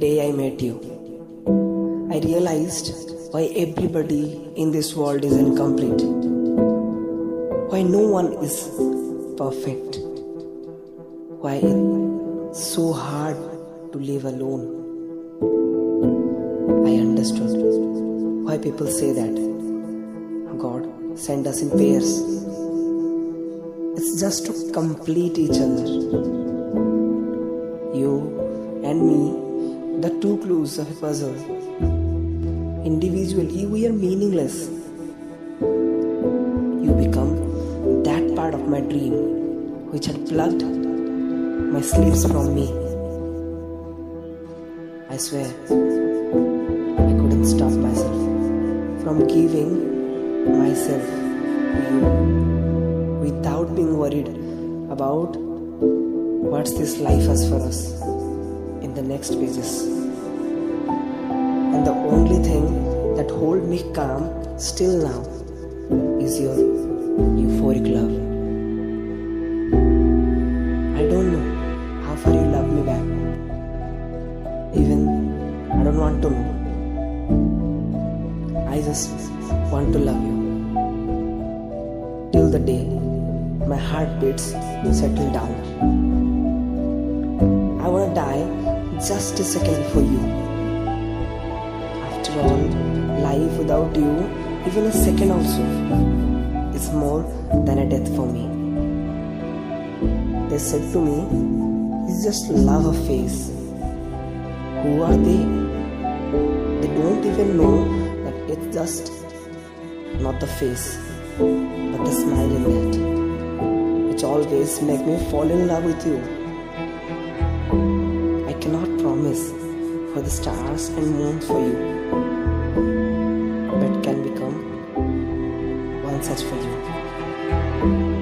day I met you. I realized why everybody in this world is incomplete. Why no one is perfect. Why it's so hard to live alone. I understood why people say that God send us in pairs. It's just to complete each other. You and me, the two clues of a puzzle. Individually, we are meaningless. You become that part of my dream which had plucked my sleeves from me. I swear, I couldn't stop myself from giving myself to you without being worried about what's this life has for us in the next pages. And the only thing that hold me calm still now is your euphoric love. I don't know how far you love me back. Even I don't want to know. I just want to love you. Till the day my heartbeats will settle down. Just a second for you. After all, life without you, even a second also, is more than a death for me. They said to me, it's just love a face. Who are they? They don't even know that it's just not the face, but the smile in that, which always make me fall in love with you for the stars and moon for you, but can become one such for you.